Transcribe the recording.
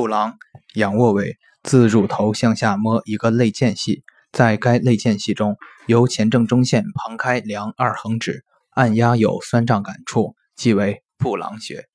布朗仰卧位自乳头向下摸一个肋间隙在该肋间隙中由前正中线旁开量二横指按压有酸胀感处即为布朗穴。